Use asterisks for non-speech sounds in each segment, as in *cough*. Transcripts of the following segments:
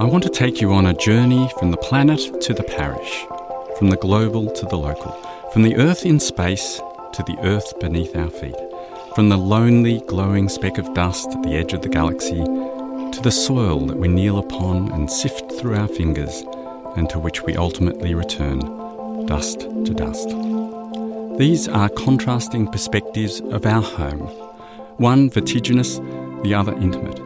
I want to take you on a journey from the planet to the parish, from the global to the local, from the earth in space to the earth beneath our feet, from the lonely glowing speck of dust at the edge of the galaxy to the soil that we kneel upon and sift through our fingers and to which we ultimately return, dust to dust. These are contrasting perspectives of our home, one vertiginous, the other intimate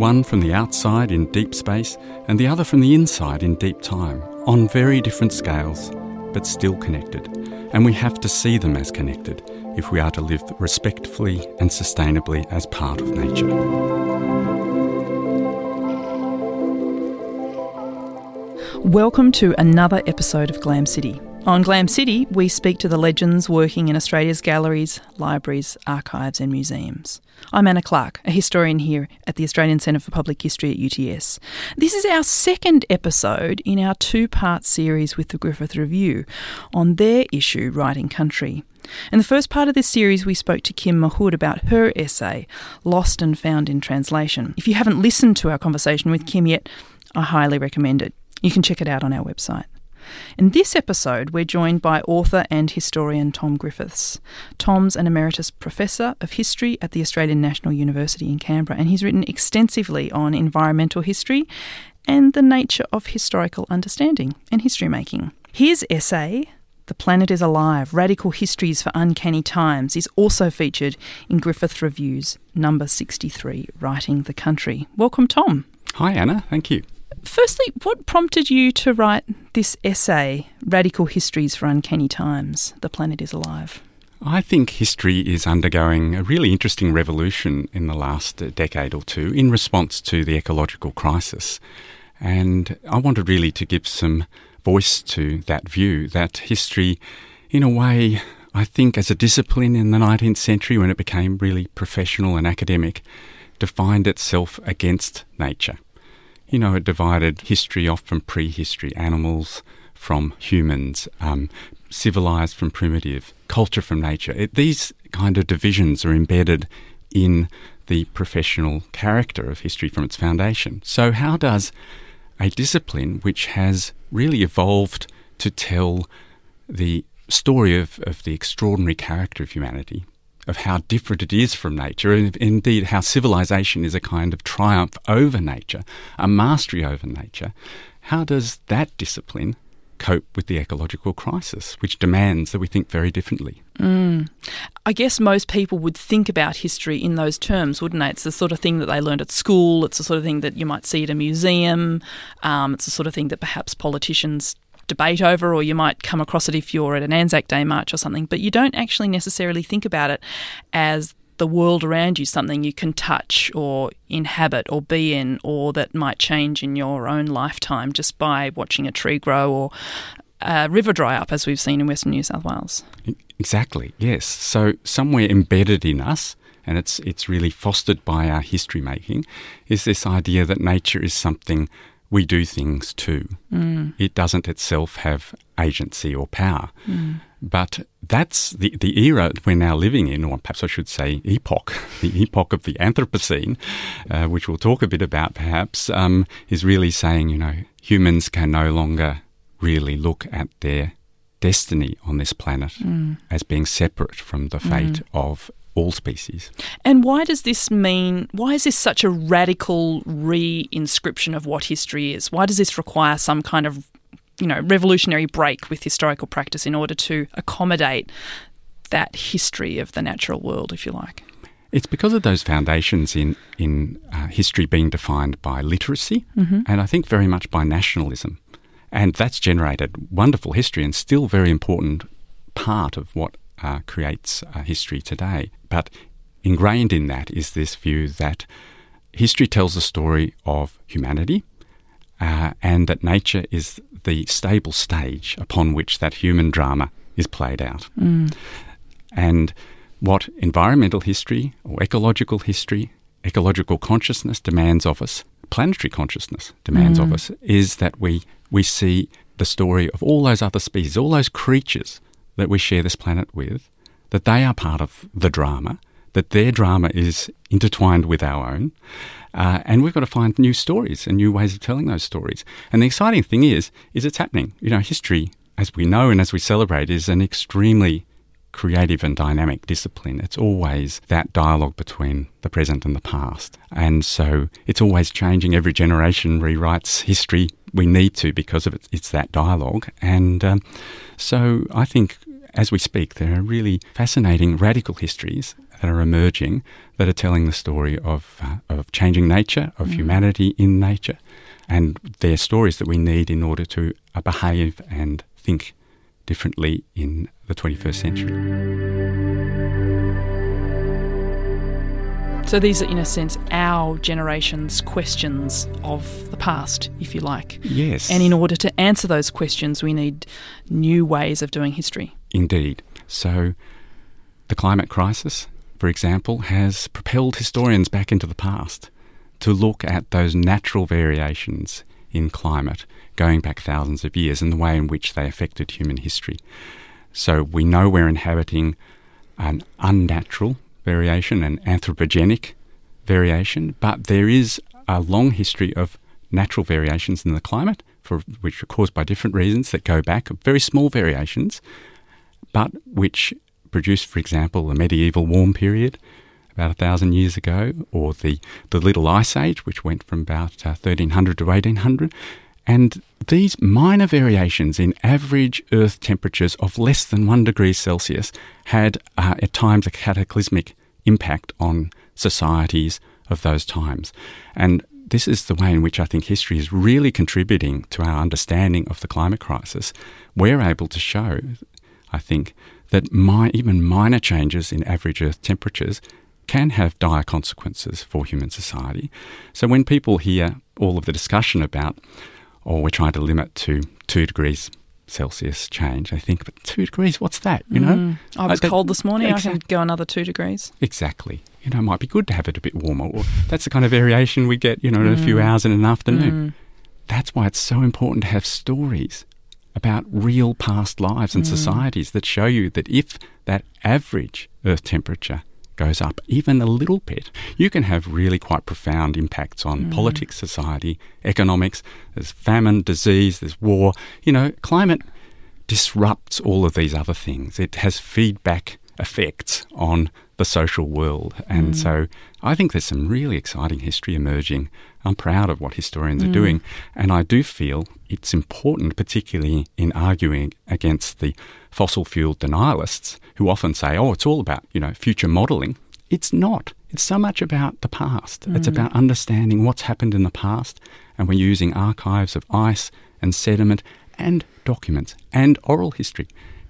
one from the outside in deep space and the other from the inside in deep time, on very different scales, but still connected. And we have to see them as connected if we are to live respectfully and sustainably as part of nature. Welcome to another episode of Glam City. On Glam City, we speak to the legends working in Australia's galleries, libraries, archives, and museums. I'm Anna Clark, a historian here at the Australian Centre for Public History at UTS. This is our second episode in our two part series with the Griffith Review on their issue, Writing Country. In the first part of this series, we spoke to Kim Mahood about her essay, Lost and Found in Translation. If you haven't listened to our conversation with Kim yet, I highly recommend it. You can check it out on our website. In this episode, we're joined by author and historian Tom Griffiths. Tom's an emeritus professor of history at the Australian National University in Canberra, and he's written extensively on environmental history and the nature of historical understanding and history making. His essay, The Planet is Alive Radical Histories for Uncanny Times, is also featured in Griffith Review's number 63, Writing the Country. Welcome, Tom. Hi, Anna. Thank you. Firstly, what prompted you to write this essay, Radical Histories for Uncanny Times? The Planet is Alive. I think history is undergoing a really interesting revolution in the last uh, decade or two in response to the ecological crisis. And I wanted really to give some voice to that view that history, in a way, I think as a discipline in the 19th century when it became really professional and academic, defined itself against nature you know, it divided history off from prehistory, animals from humans, um, civilized from primitive, culture from nature. It, these kind of divisions are embedded in the professional character of history from its foundation. So, how does a discipline which has really evolved to tell the story of, of the extraordinary character of humanity of how different it is from nature, and indeed how civilization is a kind of triumph over nature, a mastery over nature. How does that discipline cope with the ecological crisis, which demands that we think very differently? Mm. I guess most people would think about history in those terms, wouldn't they? It's the sort of thing that they learned at school. It's the sort of thing that you might see at a museum. Um, it's the sort of thing that perhaps politicians debate over, or you might come across it if you're at an Anzac Day march or something, but you don't actually necessarily think about it as the world around you something you can touch or inhabit or be in, or that might change in your own lifetime just by watching a tree grow or a river dry up, as we've seen in Western New South Wales. Exactly, yes. So, somewhere embedded in us, and it's, it's really fostered by our history making, is this idea that nature is something we do things too. Mm. It doesn't itself have agency or power. Mm. But that's the, the era we're now living in, or perhaps I should say epoch, *laughs* the epoch of the Anthropocene, uh, which we'll talk a bit about perhaps, um, is really saying, you know, humans can no longer really look at their destiny on this planet mm. as being separate from the fate mm. of all species. And why does this mean, why is this such a radical re inscription of what history is? Why does this require some kind of you know, revolutionary break with historical practice in order to accommodate that history of the natural world, if you like? It's because of those foundations in in uh, history being defined by literacy, mm-hmm. and I think very much by nationalism, and that's generated wonderful history and still very important part of what uh, creates uh, history today. But ingrained in that is this view that history tells the story of humanity uh, and that nature is the stable stage upon which that human drama is played out. Mm. And what environmental history or ecological history, ecological consciousness demands of us, planetary consciousness demands mm. of us, is that we, we see the story of all those other species, all those creatures that we share this planet with, that they are part of the drama, that their drama is intertwined with our own. Uh, and we've got to find new stories and new ways of telling those stories. And the exciting thing is, is it's happening. You know, history, as we know and as we celebrate, is an extremely creative and dynamic discipline. It's always that dialogue between the present and the past. And so it's always changing. Every generation rewrites history. We need to because of it. It's that dialogue. And um, so I think as we speak, there are really fascinating radical histories that are emerging that are telling the story of, uh, of changing nature, of mm. humanity in nature, and they're stories that we need in order to uh, behave and think differently in the 21st century. So these are, in a sense, our generation's questions of the past, if you like. Yes. And in order to answer those questions, we need new ways of doing history. Indeed. So the climate crisis, for example, has propelled historians back into the past to look at those natural variations in climate going back thousands of years and the way in which they affected human history. So we know we're inhabiting an unnatural variation an anthropogenic variation, but there is a long history of natural variations in the climate, for which are caused by different reasons that go back, very small variations, but which produced, for example, the medieval warm period about a thousand years ago, or the, the Little Ice Age, which went from about uh, 1300 to 1800. And these minor variations in average Earth temperatures of less than one degree Celsius had uh, at times a cataclysmic impact on societies of those times. And this is the way in which I think history is really contributing to our understanding of the climate crisis. We're able to show, I think, that my, even minor changes in average Earth temperatures can have dire consequences for human society. So when people hear all of the discussion about, oh, we're trying to limit to two degrees Celsius change, I think, but two degrees, what's that? You know, mm. I was uh, cold this morning. Exactly. I can go another two degrees. Exactly. You know, it might be good to have it a bit warmer. Or that's the kind of variation we get, you know, in mm. a few mm. hours in an afternoon. Mm. That's why it's so important to have stories about real past lives and mm. societies that show you that if that average Earth temperature goes up even a little bit, you can have really quite profound impacts on mm. politics, society, economics. There's famine, disease, there's war. You know, climate disrupts all of these other things. It has feedback effects on the social world. And mm. so I think there's some really exciting history emerging. I'm proud of what historians mm. are doing. And I do feel it's important, particularly in arguing against the fossil fuel denialists who often say, oh, it's all about, you know, future modelling. It's not. It's so much about the past. Mm. It's about understanding what's happened in the past. And we're using archives of ice and sediment and documents and oral history.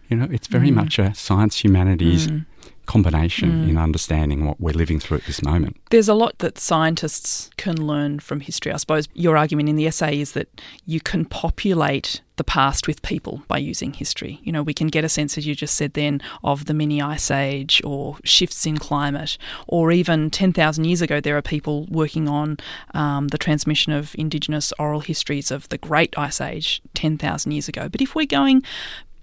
You know, it's very mm. much a science humanities mm combination mm. in understanding what we're living through at this moment. There's a lot that scientists can learn from history. I suppose your argument in the essay is that you can populate the past with people by using history. You know, we can get a sense, as you just said then, of the mini ice age or shifts in climate, or even 10,000 years ago, there are people working on um, the transmission of Indigenous oral histories of the Great Ice Age 10,000 years ago. But if we're going,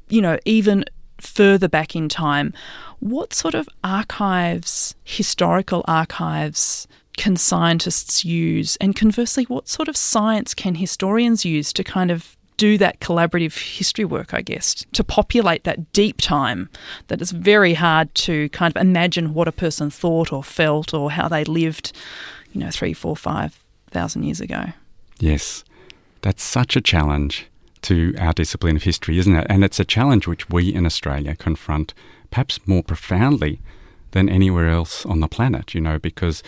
you know, even further back in time, what sort of archives, historical archives, can scientists use? And conversely, what sort of science can historians use to kind of do that collaborative history work, I guess, to populate that deep time that is very hard to kind of imagine what a person thought or felt or how they lived, you know, three, four, five thousand years ago. Yes, that's such a challenge to our discipline of history, isn't it? And it's a challenge which we in Australia confront perhaps more profoundly than anywhere else on the planet, you know, because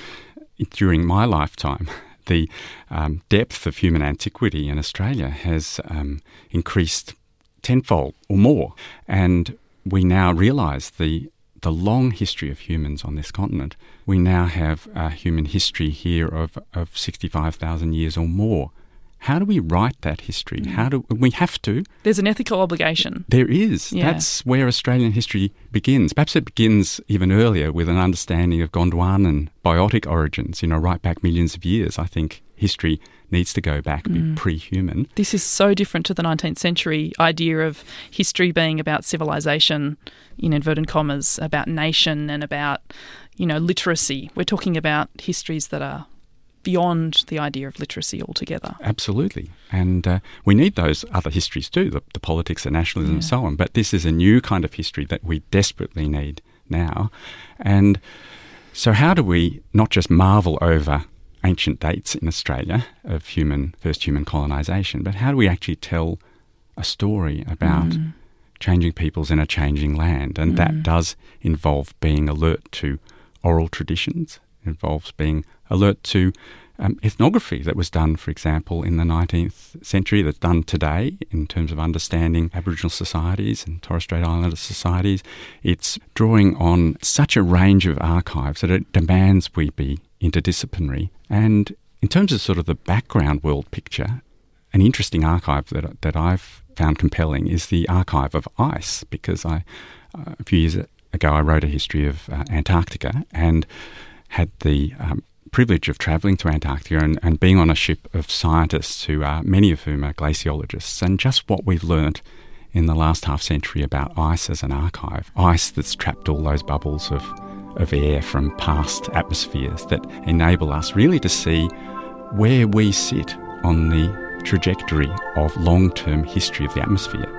during my lifetime, *laughs* the um, depth of human antiquity in Australia has um, increased tenfold or more. And we now realise the the long history of humans on this continent. We now have a human history here of, of 65,000 years or more. How do we write that history? How do we have to? There's an ethical obligation. There is. Yeah. That's where Australian history begins. Perhaps it begins even earlier with an understanding of Gondwanan and biotic origins, you know, right back millions of years. I think history needs to go back, be mm. pre human. This is so different to the 19th century idea of history being about civilization, in inverted commas, about nation and about you know, literacy. We're talking about histories that are beyond the idea of literacy altogether. Absolutely. And uh, we need those other histories too, the, the politics, the nationalism, yeah. and so on. But this is a new kind of history that we desperately need now. And so, how do we not just marvel over ancient dates in Australia of human first human colonisation, but how do we actually tell a story about mm. changing peoples in a changing land? And mm. that does involve being alert to oral traditions, involves being alert to um, ethnography that was done, for example, in the 19th century, that's done today in terms of understanding Aboriginal societies and Torres Strait Islander societies. It's drawing on such a range of archives that it demands we be interdisciplinary. And in terms of sort of the background world picture, an interesting archive that, that I've found compelling is the archive of ice, because I, uh, a few years ago, I wrote a history of uh, Antarctica and had the um, privilege of travelling to Antarctica and, and, being on a ship of scientists who are many of whom are glaciologists, and just what we've learnt in the last half century about ice as an archive, ice that's trapped all those bubbles of, of air from past atmospheres that enable us really to see where we sit on the trajectory of long-term history of the atmosphere.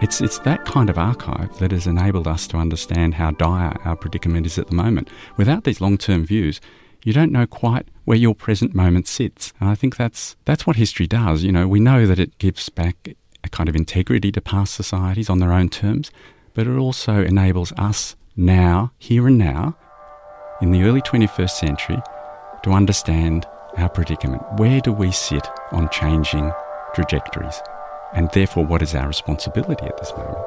It's, it's that kind of archive that has enabled us to understand how dire our predicament is at the moment. Without these long term views, you don't know quite where your present moment sits. And I think that's that's what history does. You know, we know that it gives back a kind of integrity to past societies on their own terms, but it also enables us now, here and now, in the early 21st century, to understand our predicament. Where do we sit on changing trajectories? And therefore, what is our responsibility at this moment?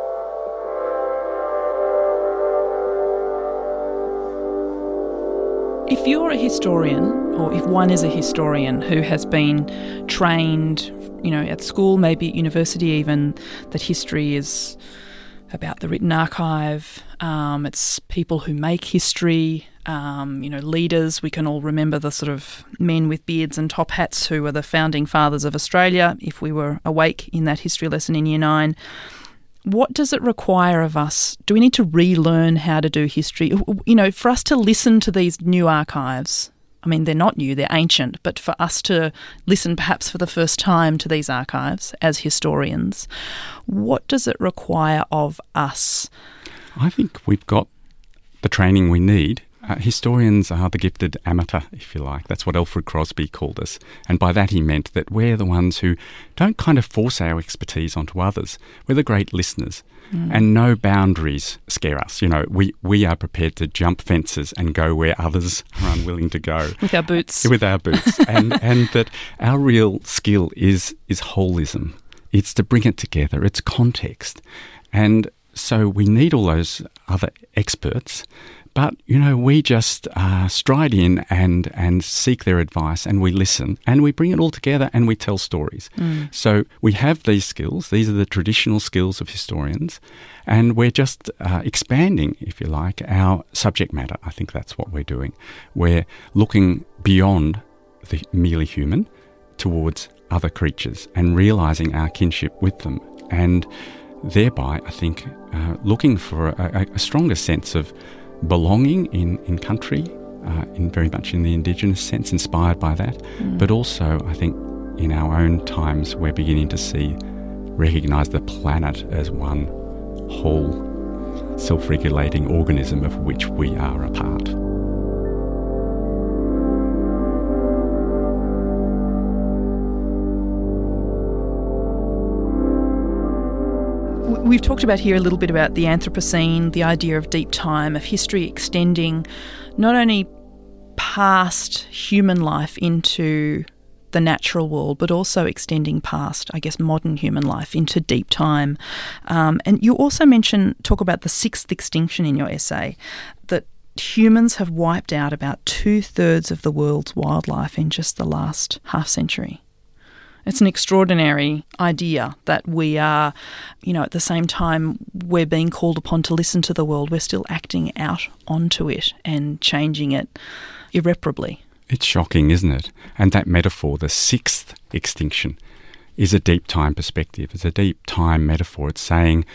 If you're a historian, or if one is a historian who has been trained, you know, at school, maybe at university even, that history is about the written archive, um, it's people who make history, um, you know, leaders. We can all remember the sort of men with beards and top hats who were the founding fathers of Australia, if we were awake in that history lesson in year nine. What does it require of us? Do we need to relearn how to do history? You know, for us to listen to these new archives, I mean, they're not new, they're ancient, but for us to listen perhaps for the first time to these archives as historians, what does it require of us? I think we've got the training we need uh, historians are the gifted amateur, if you like. That's what Alfred Crosby called us. And by that he meant that we're the ones who don't kind of force our expertise onto others. We're the great listeners. Mm. And no boundaries scare us. You know, we, we are prepared to jump fences and go where others *laughs* are unwilling to go. With our boots. With our boots. *laughs* and, and that our real skill is, is holism. It's to bring it together, it's context. And so we need all those other experts but, you know, we just uh, stride in and, and seek their advice and we listen and we bring it all together and we tell stories. Mm. So we have these skills. These are the traditional skills of historians. And we're just uh, expanding, if you like, our subject matter. I think that's what we're doing. We're looking beyond the merely human towards other creatures and realizing our kinship with them. And thereby, I think, uh, looking for a, a, stronger sense of belonging in, in country, uh, in very much in the Indigenous sense, inspired by that. Mm. But also, I think in our own times, we're beginning to see, recognise the planet as one whole, self regulating organism of which we are a part. We've talked about here a little bit about the Anthropocene, the idea of deep time, of history extending not only past human life into the natural world, but also extending past, I guess, modern human life into deep time. Um, and you also mention, talk about the sixth extinction in your essay, that humans have wiped out about two thirds of the world's wildlife in just the last half century. It's an extraordinary idea that we are, you know, at the same time we're being called upon to listen to the world, we're still acting out onto it and changing it irreparably. It's shocking, isn't it? And that metaphor, the sixth extinction, is a deep time perspective. It's a deep time metaphor. It's saying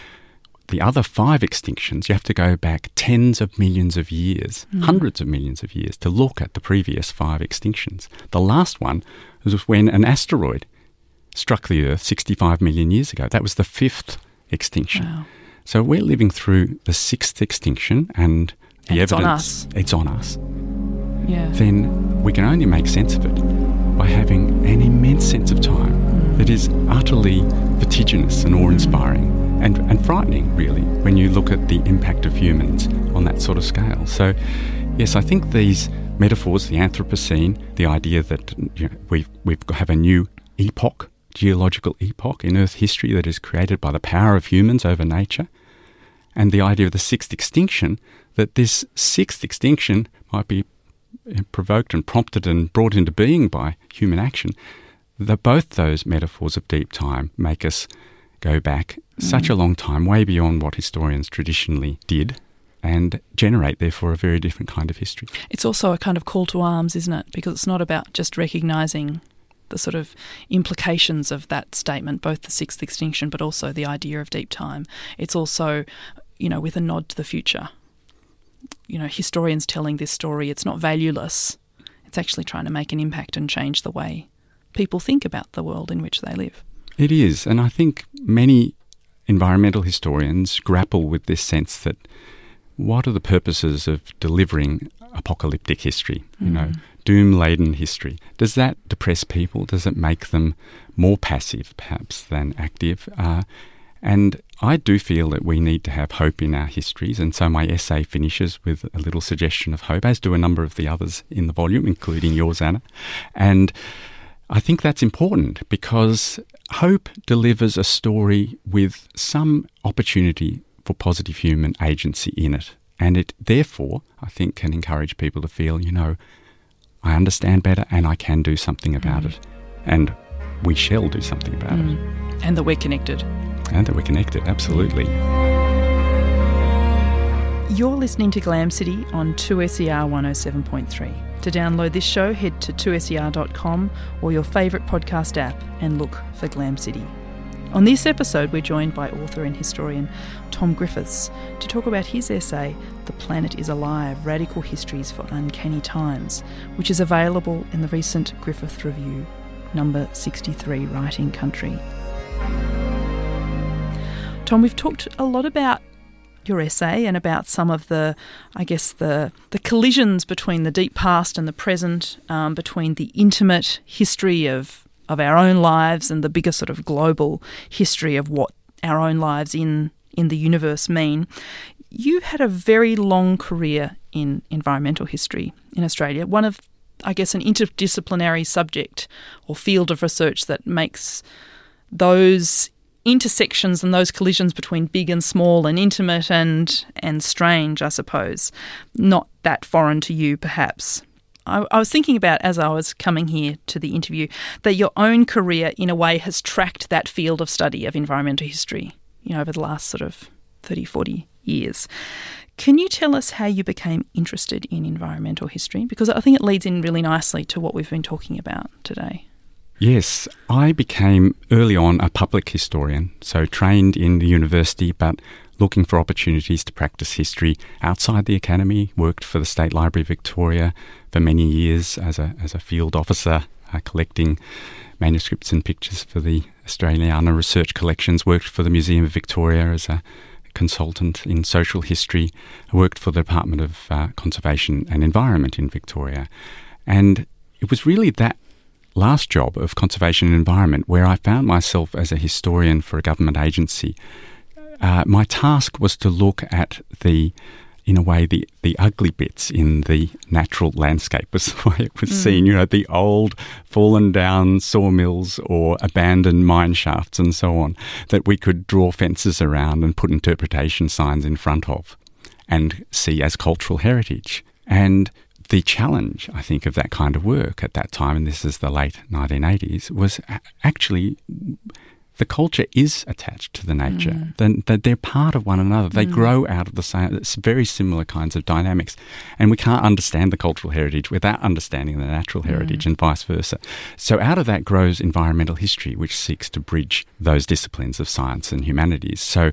the other five extinctions, you have to go back tens of millions of years, mm. hundreds of millions of years, to look at the previous five extinctions. The last one was when an asteroid struck the Earth 65 million years ago. That was the fifth extinction. Wow. So we're living through the sixth extinction, and the and evidence on us. it's on us. Yeah. Then we can only make sense of it by having an immense sense of time mm. that is utterly vertiginous and awe-inspiring and, and frightening, really, when you look at the impact of humans on that sort of scale. So, yes, I think these metaphors, the Anthropocene, the idea that you know, we we have a new epoch, geological epoch in Earth history that is created by the power of humans over nature, and the idea of the sixth extinction, that this sixth extinction might be provoked and prompted and brought into being by human action. The, both those metaphors of deep time make us go back mm. such a long time, way beyond what historians traditionally did, and generate, therefore, a very different kind of history. It's also a kind of call to arms, isn't it? Because it's not about just recognising the sort of implications of that statement, both the sixth extinction, but also the idea of deep time. It's also, you know, with a nod to the future. You know, historians telling this story, it's not valueless. It's actually trying to make an impact and change the way people think about the world in which they live. It is, and I think many environmental historians grapple with this sense that what are the purposes of delivering apocalyptic history, you mm. know, mm-hmm. Doom laden history? Does that depress people? Does it make them more passive, perhaps, than active? Uh, and I do feel that we need to have hope in our histories, and so my essay finishes with a little suggestion of hope, as do a number of the others in the volume, including yours, Anna. And I think that's important because hope delivers a story with some opportunity for positive human agency in it. And it, therefore, I think, can encourage people to feel, you know, I understand better and I can do something about mm. it. And we shall do something about mm. it. And that we're connected. And that we're connected, absolutely. You're listening to Glam City on 2SER 107.3. To download this show, head to 2ser.com or your favourite podcast app and look for Glam City. On this episode, we're joined by author and historian Tom Griffiths to talk about his essay, The Planet is Alive Radical Histories for Uncanny Times, which is available in the recent Griffith Review, number 63, Writing Country. Tom, we've talked a lot about your essay and about some of the, I guess, the, the collisions between the deep past and the present, um, between the intimate history of, of our own lives and the bigger sort of global history of what our own lives in, in the universe mean. You had a very long career in environmental history in Australia, one of, I guess, an interdisciplinary subject or field of research that makes those intersections and those collisions between big and small and intimate and and strange, I suppose, not that foreign to you, perhaps. I, I was thinking about as I was coming here to the interview that your own career, in a way, has tracked that field of study of environmental history, you know, over the last sort of 30, 40 years. Can you tell us how you became interested in environmental history? Because I think it leads in really nicely to what we've been talking about today. Yes, I became early on a public historian, so trained in the university but looking for opportunities to practice history outside the academy. Worked for the State Library Victoria for many years as a, as a field officer, uh, collecting manuscripts and pictures for the Australiana Research Collections. Worked for the Museum of Victoria as a consultant in social history. Worked for the Department of uh, Conservation and Environment in Victoria. And it was really that last job of conservation and environment, where I found myself as a historian for a government agency, uh, my task was to look at the, in a way, the, the ugly bits in the natural landscape *laughs* was the way it was mm. seen. You know, the old fallen down sawmills or abandoned mine shafts and so on that we could draw fences around and put interpretation signs in front of and see as cultural heritage. And the challenge, I think, of that kind of work at that time, and this is the late 1980s, was actually the culture is attached to the nature. Mm. That they're part of one another. They mm. grow out of the same. It's very similar kinds of dynamics, and we can't understand the cultural heritage without understanding the natural heritage, mm. and vice versa. So out of that grows environmental history, which seeks to bridge those disciplines of science and humanities. So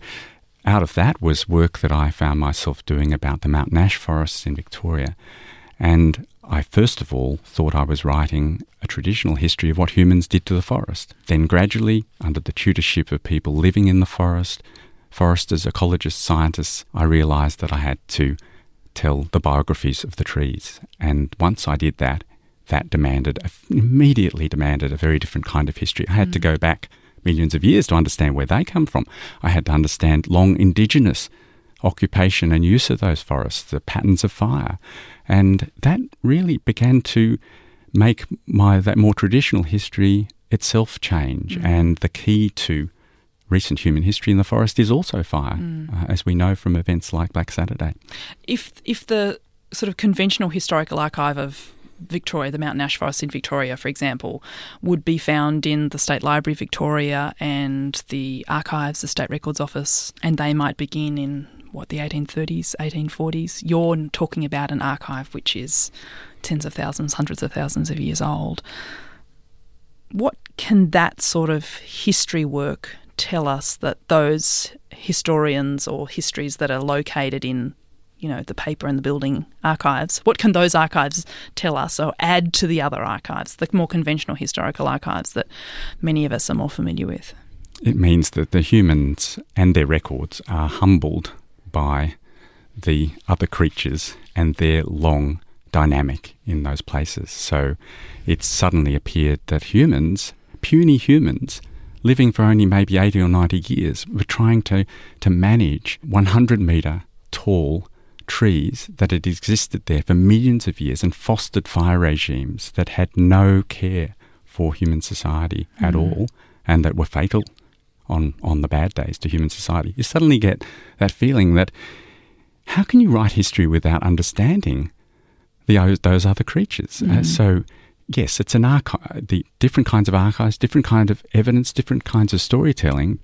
out of that was work that I found myself doing about the Mountain Ash forests in Victoria. And I first of all thought I was writing a traditional history of what humans did to the forest. Then, gradually, under the tutorship of people living in the forest, foresters, ecologists, scientists, I realised that I had to tell the biographies of the trees. And once I did that, that demanded, immediately demanded a very different kind of history. I had mm. to go back millions of years to understand where they come from. I had to understand long indigenous occupation and use of those forests, the patterns of fire. And that really began to make my that more traditional history itself change. Mm. And the key to recent human history in the forest is also fire, mm. uh, as we know from events like Black Saturday. If if the sort of conventional historical archive of Victoria, the Mountain Ash Forest in Victoria, for example, would be found in the State Library Victoria and the archives, the State Records Office, and they might begin in what the 1830s, 1840s. You're talking about an archive which is tens of thousands, hundreds of thousands of years old. What can that sort of history work tell us that those historians or histories that are located in you know the paper and the building archives what can those archives tell us or add to the other archives the more conventional historical archives that many of us are more familiar with it means that the humans and their records are humbled by the other creatures and their long dynamic in those places so it suddenly appeared that humans puny humans living for only maybe 80 or 90 years, were trying to, to manage 100 metre tall trees that had existed there for millions of years and fostered fire regimes that had no care for human society mm. at all and that were fatal on, on the bad days to human society. You suddenly get that feeling that how can you write history without understanding the, those other creatures? Uh, mm. Uh, so yes, it's an archive. The different kinds of archives, different kind of evidence, different kinds of storytelling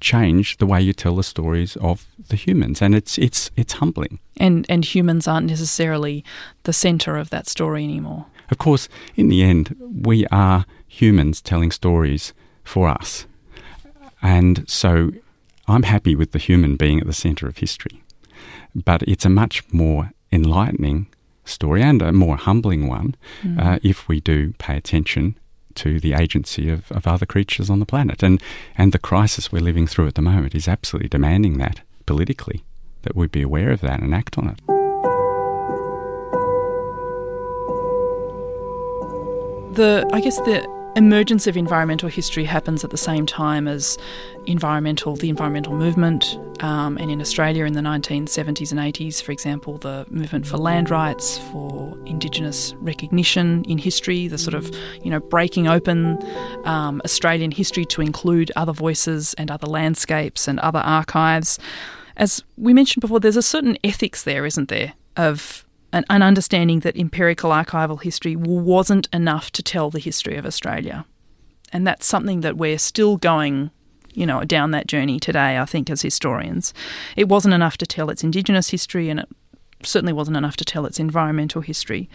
change the way you tell the stories of the humans, and it's it's it's humbling. And and humans aren't necessarily the centre of that story anymore. Of course, in the end, we are humans telling stories for us, and so I'm happy with the human being at the centre of history. But it's a much more enlightening story and a more humbling one mm. uh, if we do pay attention to the agency of, of other creatures on the planet. And, and the crisis we're living through at the moment is absolutely demanding that politically, that we be aware of that and act on it. The, I guess the emergence of environmental history happens at the same time as environmental, the environmental movement, um, and in Australia in the 1970s and 80s, for example, the movement for land rights, for Indigenous recognition in history, the sort of you know breaking open um, Australian history to include other voices and other landscapes and other archives. As we mentioned before, there's a certain ethics there, isn't there, of an, an understanding that empirical archival history wasn't enough to tell the history of Australia. And that's something that we're still going you know, down that journey today, I think, as historians. It wasn't enough to tell its Indigenous history, and it certainly wasn't enough to tell its environmental history.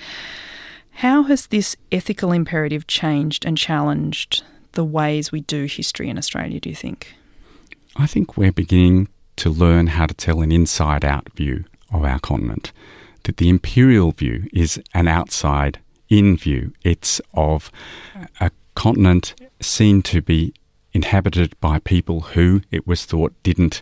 How has this ethical imperative changed and challenged the ways we do history in Australia, do you think? I think we're beginning to learn how to tell an inside out view of our continent that the imperial view is an outside in view. It's of a continent seen to be inhabited by people who it was thought didn't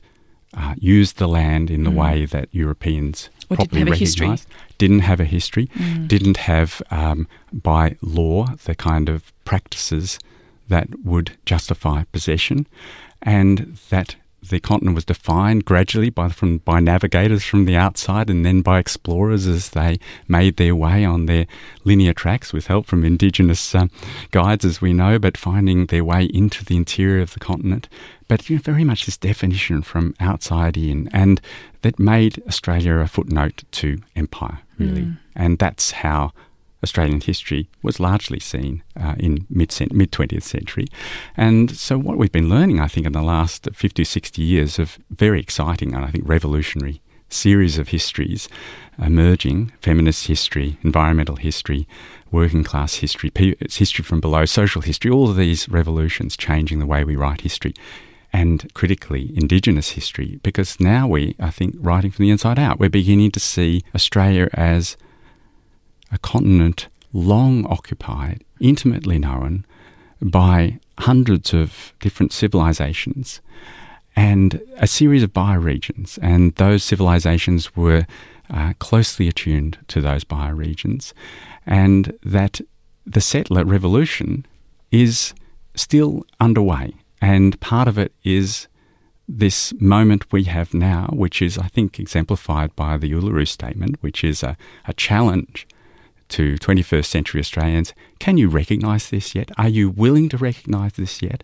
uh, use the land in the mm. way that Europeans or properly didn't recognised. Didn't have a history. Mm. Didn't have, um, by law, the kind of practices that would justify possession, and that the continent was defined gradually by from by navigators from the outside and then by explorers as they made their way on their linear tracks with help from indigenous um, guides, as we know, but finding their way into the interior of the continent. But you know, very much this definition from outside in, and that made Australia a footnote to empire, really. Mm. And that's how Australian history was largely seen uh, in mid 20th century. And so, what we've been learning, I think, in the last 50, 60 years of very exciting and I think revolutionary series of histories emerging feminist history, environmental history, working class history, history from below, social history, all of these revolutions changing the way we write history. and critically Indigenous history because now we, I think, writing from the inside out, we're beginning to see Australia as a continent long occupied, intimately known by hundreds of different civilizations and a series of bioregions. And those civilizations were uh, closely attuned to those bioregions. And that the settler revolution is still underway. And part of it is this moment we have now, which is, I think, exemplified by the Uluru Statement, which is a, a challenge to 21st century Australians. Can you recognise this yet? Are you willing to recognise this yet?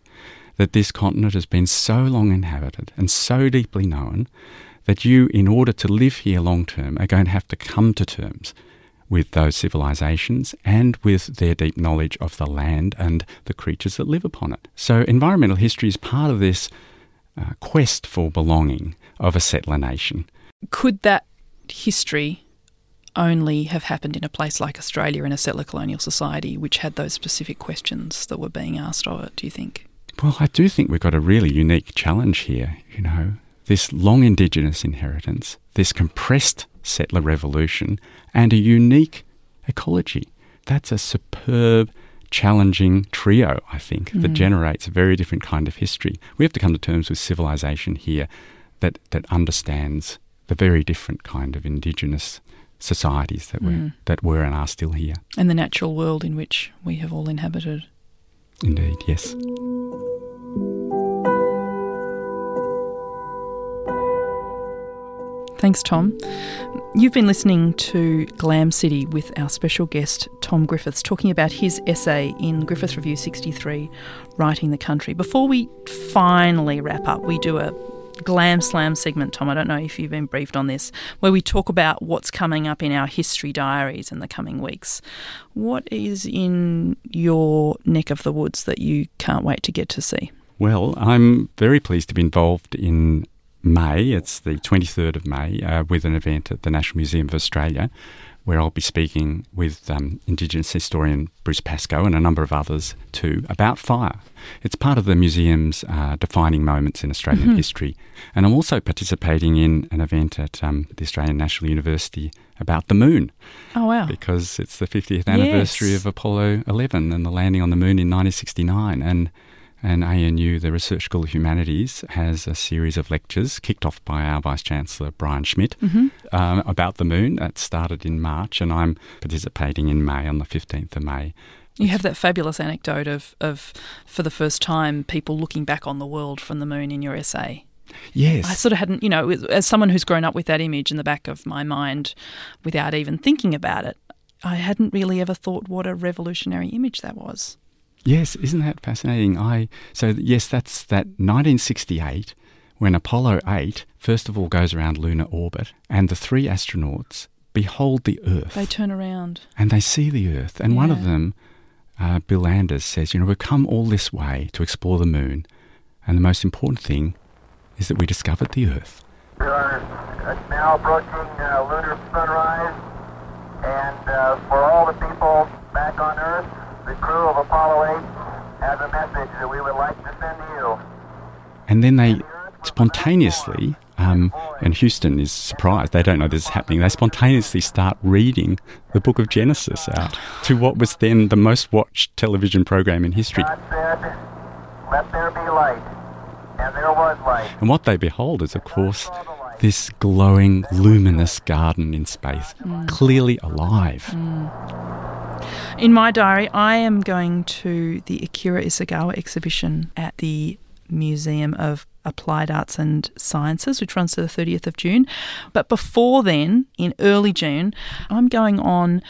That this continent has been so long inhabited and so deeply known that you, in order to live here long term, are going to have to come to terms with those civilizations and with their deep knowledge of the land and the creatures that live upon it. So, environmental history is part of this uh, quest for belonging of a settler nation. Could that history only have happened in a place like Australia in a settler colonial society which had those specific questions that were being asked of it, do you think? Well, I do think we've got a really unique challenge here, you know, this long Indigenous inheritance, this compressed settler revolution, and a unique ecology. That's a superb, challenging trio, I think, mm. that generates a very different kind of history. We have to come to terms with civilization here that, that understands the very different kind of Indigenous societies that were mm. that were and are still here. And the natural world in which we have all inhabited. Indeed, yes. Thanks, Tom. You've been listening to Glam City with our special guest, Tom Griffiths, talking about his essay in Griffith Review 63, Writing the Country. Before we finally wrap up, we do a Glam Slam segment, Tom. I don't know if you've been briefed on this, where we talk about what's coming up in our history diaries in the coming weeks. What is in your neck of the woods that you can't wait to get to see? Well, I'm very pleased to be involved in May, it's the 23rd of May, uh, with an event at the National Museum of Australia where I'll be speaking with um, Indigenous historian Bruce Pascoe and a number of others too about fire. It's part of the museum's uh, defining moments in Australian mm-hmm. history. And I'm also participating in an event at um, the Australian National University about the moon. Oh, wow. Because it's the 50th anniversary yes. of Apollo 11 and the landing on the moon in 1969. And and ANU, the Research School of Humanities, has a series of lectures kicked off by our Vice Chancellor, Brian Schmidt, mm-hmm. um, about the moon. That started in March, and I'm participating in May, on the 15th of May. You have that fabulous anecdote of, of, for the first time, people looking back on the world from the moon in your essay. Yes. I sort of hadn't, you know, as someone who's grown up with that image in the back of my mind without even thinking about it, I hadn't really ever thought what a revolutionary image that was. Yes, isn't that fascinating? I so yes, that's that 1968 when Apollo 8 first of all goes around lunar orbit and the three astronauts behold the Earth. They turn around and they see the Earth, and yeah. one of them, uh, Bill Anders, says, "You know, we've come all this way to explore the moon, and the most important thing is that we discovered the Earth." We are now approaching uh, lunar sunrise, and uh, for all the people back on Earth the crew of Apollo 8 has a message that we would like to send to you. And then they spontaneously, um, and Houston is surprised, they don't know this is happening, they spontaneously start reading the book of Genesis out to what was then the most watched television program in history. God said, Let there be light. And there was light. And what they behold is, of course, this glowing, luminous garden in space, mm. clearly alive. Mm. In my diary, I am going to the Akira Isogawa exhibition at the Museum of Applied Arts and Sciences, which runs to the 30th of June. But before then, in early June, I'm going on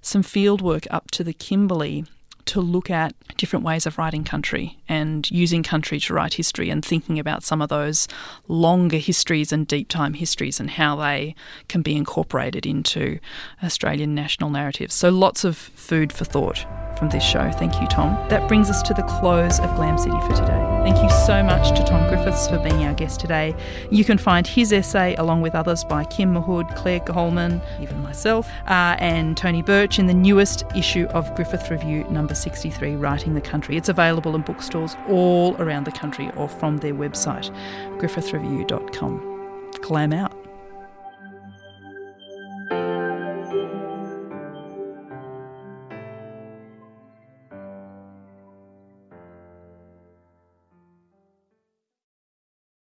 some field work up to the Kimberley to look at different ways of writing country and using country to write history and thinking about some of those longer histories and deep time histories and how they can be incorporated into Australian national narratives. So lots of food for thought from this show. Thank you, Tom. That brings us to the close of Glam City for today. Thank you so much to Tom Griffiths for being our guest today. You can find his essay, along with others by Kim Mahood, Claire Coleman, even myself, uh, and Tony Birch, in the newest issue of Griffith Review number 63, Writing the Country. It's available in bookstores all around the country or from their website, griffithreview.com. Glam out.